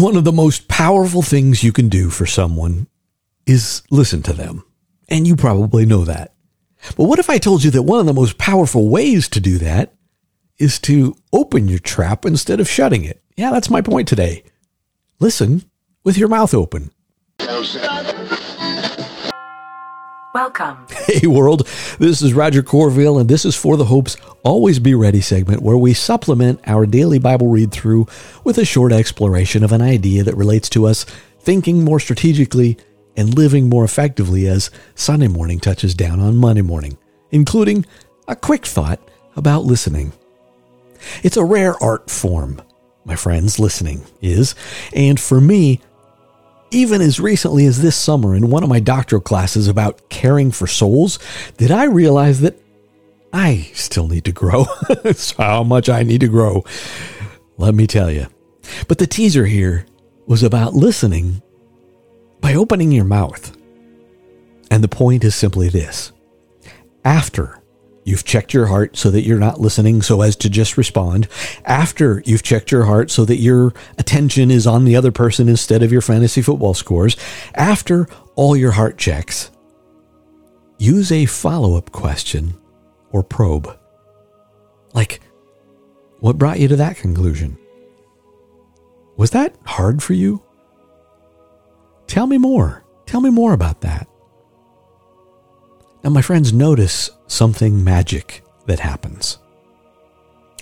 One of the most powerful things you can do for someone is listen to them. And you probably know that. But what if I told you that one of the most powerful ways to do that is to open your trap instead of shutting it? Yeah, that's my point today. Listen with your mouth open. Welcome. Hey, world. This is Roger Corville, and this is For the Hope's Always Be Ready segment, where we supplement our daily Bible read through with a short exploration of an idea that relates to us thinking more strategically and living more effectively as Sunday morning touches down on Monday morning, including a quick thought about listening. It's a rare art form, my friends, listening is, and for me, even as recently as this summer in one of my doctoral classes about caring for souls, did I realize that I still need to grow. how much I need to grow. Let me tell you. But the teaser here was about listening by opening your mouth. And the point is simply this after You've checked your heart so that you're not listening so as to just respond. After you've checked your heart so that your attention is on the other person instead of your fantasy football scores. After all your heart checks, use a follow up question or probe. Like, what brought you to that conclusion? Was that hard for you? Tell me more. Tell me more about that. Now, my friends, notice something magic that happens.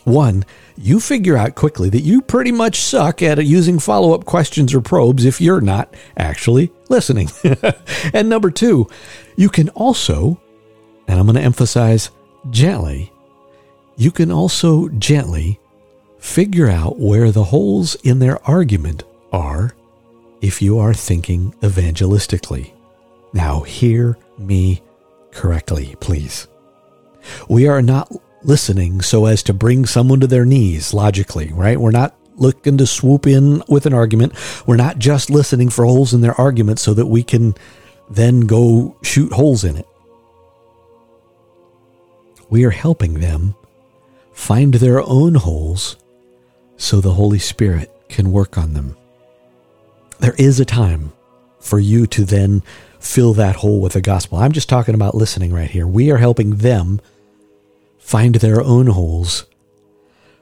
One, you figure out quickly that you pretty much suck at using follow up questions or probes if you're not actually listening. and number two, you can also, and I'm going to emphasize gently, you can also gently figure out where the holes in their argument are if you are thinking evangelistically. Now, hear me correctly, please. We are not listening so as to bring someone to their knees logically, right? We're not looking to swoop in with an argument. We're not just listening for holes in their argument so that we can then go shoot holes in it. We are helping them find their own holes so the Holy Spirit can work on them. There is a time for you to then fill that hole with the gospel. I'm just talking about listening right here. We are helping them find their own holes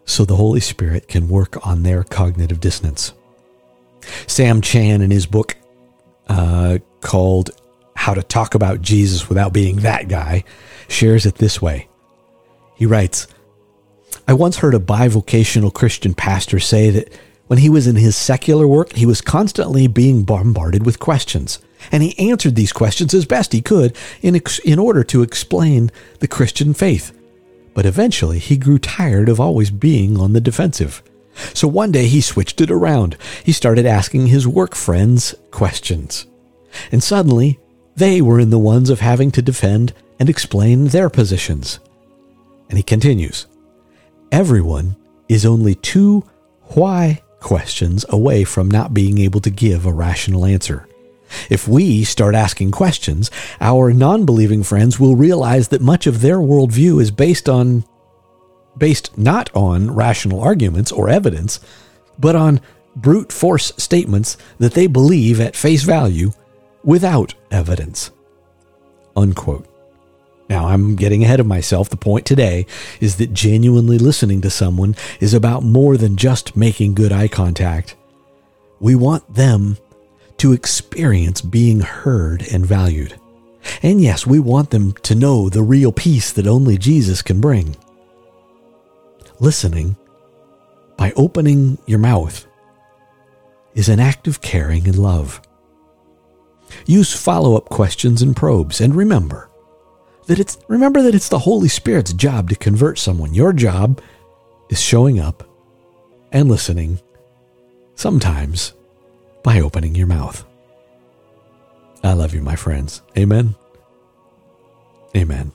so the Holy Spirit can work on their cognitive dissonance. Sam Chan, in his book uh, called How to Talk About Jesus Without Being That Guy, shares it this way. He writes, I once heard a bivocational Christian pastor say that when he was in his secular work, he was constantly being bombarded with questions. And he answered these questions as best he could in, ex- in order to explain the Christian faith. But eventually, he grew tired of always being on the defensive. So one day he switched it around. He started asking his work friends questions. And suddenly, they were in the ones of having to defend and explain their positions. And he continues Everyone is only two why questions away from not being able to give a rational answer. If we start asking questions, our non believing friends will realize that much of their worldview is based on based not on rational arguments or evidence, but on brute force statements that they believe at face value without evidence. Unquote. Now, I'm getting ahead of myself. The point today is that genuinely listening to someone is about more than just making good eye contact. We want them to experience being heard and valued. And yes, we want them to know the real peace that only Jesus can bring. Listening, by opening your mouth, is an act of caring and love. Use follow up questions and probes, and remember, that it's remember that it's the Holy Spirit's job to convert someone. Your job is showing up and listening, sometimes by opening your mouth. I love you, my friends. Amen. Amen.